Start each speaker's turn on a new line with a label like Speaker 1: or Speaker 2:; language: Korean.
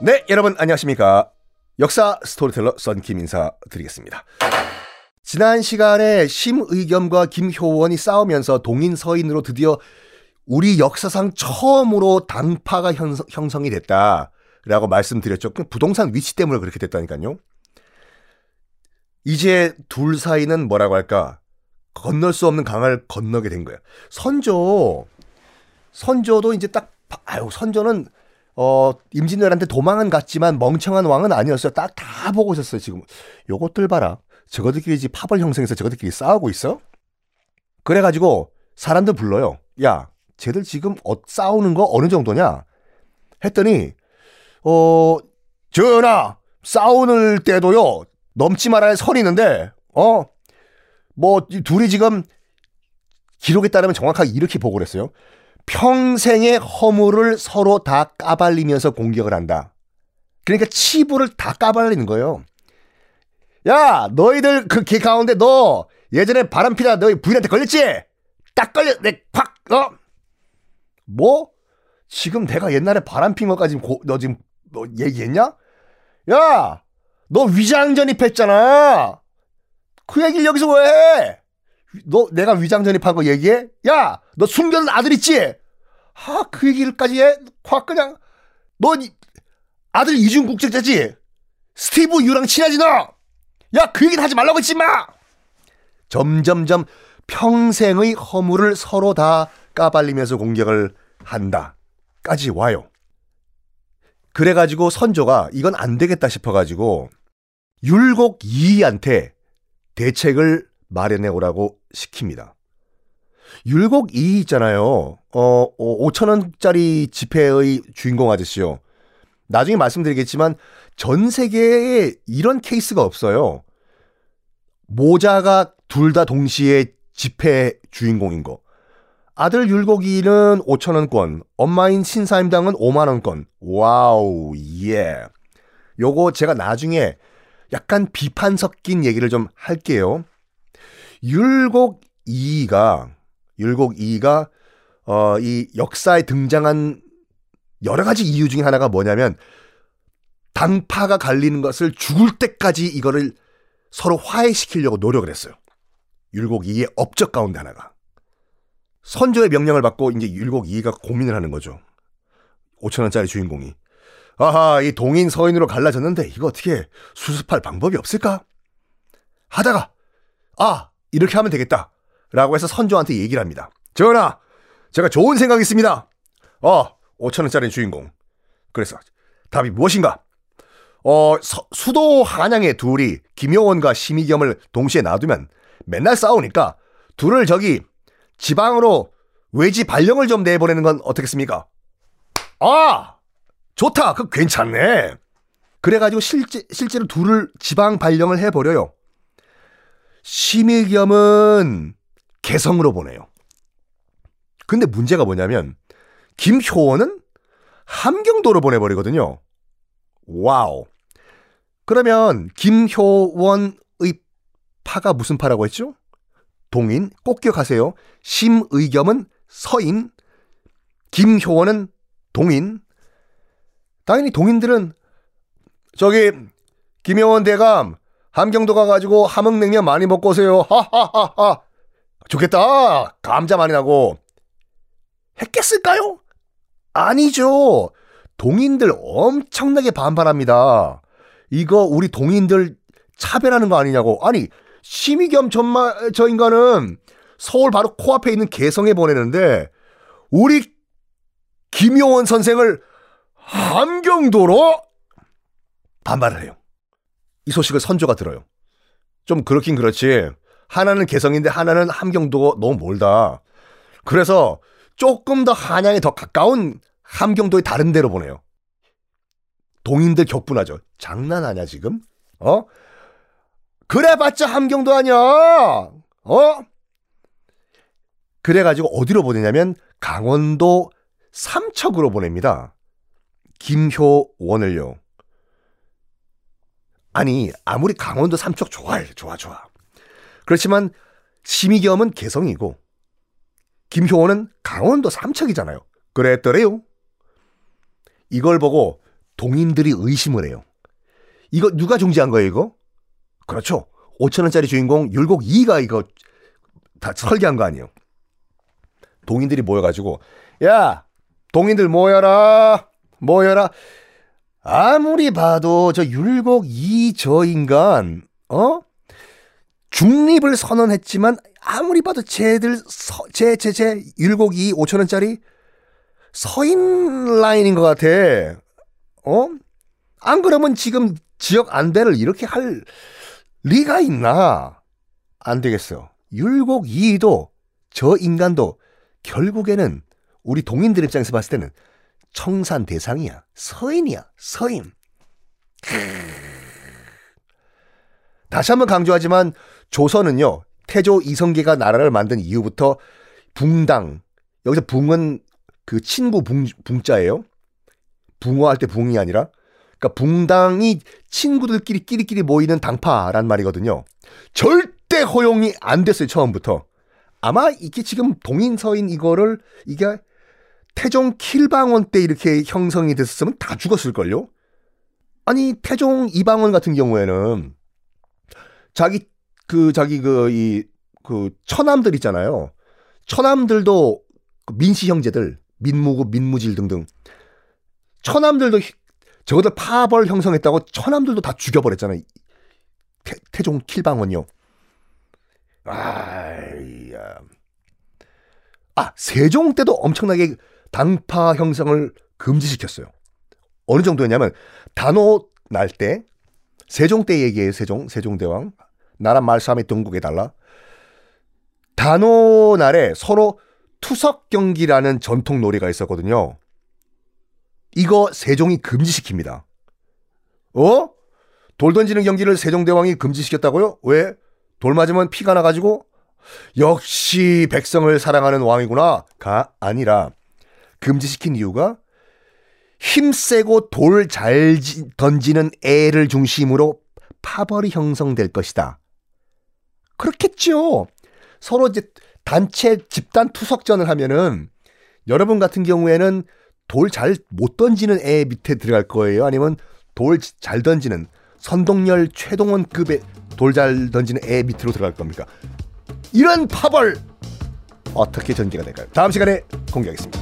Speaker 1: 네, 여러분 안녕하십니까. 역사 스토리텔러 썬킴 인사드리겠습니다. 지난 시간에 심의겸과 김효원이 싸우면서 동인 서인으로 드디어 우리 역사상 처음으로 당파가 형성, 이 됐다라고 말씀드렸죠. 부동산 위치 때문에 그렇게 됐다니까요. 이제 둘 사이는 뭐라고 할까? 건널 수 없는 강을 건너게 된 거예요. 선조, 선조도 이제 딱, 아유, 선조는, 어, 임진왜란때 도망은 갔지만 멍청한 왕은 아니었어요. 딱 다 보고 있었어요, 지금. 요것들 봐라. 저거들끼리 이제 파벌 형성해서 저거들끼리 싸우고 있어? 그래가지고 사람들 불러요. 야, 쟤들 지금 어, 싸우는 거 어느 정도냐? 했더니, 어, 전하, 싸우는 때도요, 넘지 말아야 선이 있는데, 어, 뭐, 둘이 지금 기록에 따르면 정확하게 이렇게 보고를 했어요. 평생의 허물을 서로 다 까발리면서 공격을 한다. 그러니까 치부를 다 까발리는 거예요. 야, 너희들 그개 가운데 너 예전에 바람 피다 너희 부인한테 걸렸지? 딱 걸려, 내 콱, 어? 뭐? 지금 내가 옛날에 바람 핀 것까지 고, 너 지금 너 얘기했냐? 야, 너 위장 전입했잖아. 그 얘기를 여기서 왜 해? 너 내가 위장 전입한 거 얘기해? 야, 너 숨겨둔 아들 있지? 아, 그 얘기를까지 해? 확 그냥 너 아들 이중 국적자지? 스티브 유랑 친하지 너? 야, 그 얘기는 하지 말라고 했지 마. 점점점 평생의 허물을 서로 다 까발리면서 공격을 한다 까지 와요. 그래가지고 선조가 이건 안 되겠다 싶어가지고 율곡 이이한테 대책을 마련해 오라고 시킵니다. 율곡 이 있잖아요. 어, 5천 원짜리 어, 지폐의 주인공 아저씨요. 나중에 말씀드리겠지만 전 세계에 이런 케이스가 없어요. 모자가 둘 다 동시에 지폐 주인공인 거. 아들 율곡이는 5천 원권, 엄마인 신사임당은 5만 원권. 와우, 예. 요거 제가 나중에 약간 비판 섞인 얘기를 좀 할게요. 율곡 이이가 율곡 이이가 어, 이 역사에 등장한 여러 가지 이유 중에 하나가 뭐냐면 당파가 갈리는 것을 죽을 때까지 이거를 서로 화해시키려고 노력을 했어요. 율곡 2의 업적 가운데 하나가. 선조의 명령을 받고 이제 율곡 2가 고민을 하는 거죠. 5천 원짜리 주인공이. 아하, 이 동인 서인으로 갈라졌는데 이거 어떻게 수습할 방법이 없을까? 하다가, 아, 이렇게 하면 되겠다. 라고 해서 선조한테 얘기를 합니다. 전하, 제가 좋은 생각이 있습니다. 어, 5천원짜리 주인공. 그래서 답이 무엇인가? 어, 서, 수도 한양의 둘이 김효원과 심의겸을 동시에 놔두면 맨날 싸우니까 둘을 저기 지방으로 외지 발령을 좀 내보내는 건 어떻겠습니까? 아! 좋다. 그 괜찮네. 그래가지고 실제, 실제로 둘을 지방 발령을 해버려요. 심의겸은 개성으로 보내요. 근데 문제가 뭐냐면, 김효원은 함경도로 보내버리거든요. 와우. 그러면 김효원의 파가 무슨 파라고 했죠? 동인, 꼭 기억하세요. 심의겸은 서인, 김효원은 동인, 당연히 동인들은 저기 김영원 대감 함경도 가가지고 함흥냉면 많이 먹고 오세요. 하하하하. 좋겠다. 감자 많이 나고. 했겠을까요? 아니죠. 동인들 엄청나게 반발합니다. 이거 우리 동인들 차별하는 거 아니냐고. 아니, 심의겸 전마, 저 인간은 서울 바로 코앞에 있는 개성에 보내는데, 우리 김용원 선생을 함경도로 반발을 해요. 이 소식을 선조가 들어요. 좀 그렇긴 그렇지. 하나는 개성인데 하나는 함경도가 너무 멀다. 그래서 조금 더 한양에 더 가까운 함경도의 다른 데로 보내요. 동인들 격분하죠. 장난하냐 지금? 어? 그래봤자 함경도 아니야. 어? 그래가지고 어디로 보내냐면 강원도 삼척으로 보냅니다. 김효원을요. 아니, 아무리 강원도 삼척 좋아해, 좋아, 좋아. 그렇지만 심의겸은 개성이고 김효원은 강원도 삼척이잖아요. 그랬더래요. 이걸 보고 동인들이 의심을 해요. 이거 누가 중지한 거예요, 이거? 그렇죠. 5천원짜리 주인공 율곡 2가 이거 다 설계한 거 아니에요. 동인들이 모여가지고, 야! 동인들 모여라! 모여라! 아무리 봐도 저 율곡 2 저 인간, 어? 중립을 선언했지만 아무리 봐도 쟤들 제제제 율곡 2 5천 원짜리 서인 라인인 것 같아. 어? 안 그러면 지금 지역 안배를 이렇게 할 리가 있나? 안 되겠어. 율곡 2도 저 인간도 결국에는 우리 동인들 입장에서 봤을 때는 청산 대상이야. 서인이야. 서인. 다시 한번 강조하지만 조선은요. 태조 이성계가 나라를 만든 이후부터 붕당 여기서 붕은 그 친구 붕, 붕자예요. 붕어할 때 붕이 아니라 그러니까 붕당이 친구들끼리 끼리끼리 모이는 당파란 말이거든요. 절대 허용이 안 됐어요 처음부터. 아마 이게 지금 동인 서인 이거를 이게 태종 킬방원 때 이렇게 형성이 됐었으면 다 죽었을걸요? 아니, 태종 이방원 같은 경우에는 자기, 그, 자기 그, 이, 그, 처남들 있잖아요. 처남들도 그 민씨 형제들, 민무구, 민무질 등등. 처남들도 저것들 파벌 형성했다고 처남들도 다 죽여버렸잖아요. 태, 태종 킬방원요. 아야. 아, 세종 때도 엄청나게 당파 형성을 금지시켰어요. 어느 정도였냐면 단오 날 때 세종 때 얘기해요. 세종 세종대왕 나라 말싸움에 동국에 달라 단오 날에 서로 투석 경기라는 전통 놀이가 있었거든요. 이거 세종이 금지시킵니다. 어? 돌 던지는 경기를 세종대왕이 금지시켰다고요? 왜? 돌 맞으면 피가 나가지고 역시 백성을 사랑하는 왕이구나. 가 아니라 금지시킨 이유가 힘세고 돌 잘 던지는 애를 중심으로 파벌이 형성될 것이다. 그렇겠죠. 서로 이제 단체 집단 투석전을 하면은 여러분 같은 경우에는 돌 잘 못 던지는 애 밑에 들어갈 거예요. 아니면 돌 잘 던지는 선동열 최동원급의 돌 잘 던지는 애 밑으로 들어갈 겁니까? 이런 파벌 어떻게 전개가 될까요? 다음 시간에 공개하겠습니다.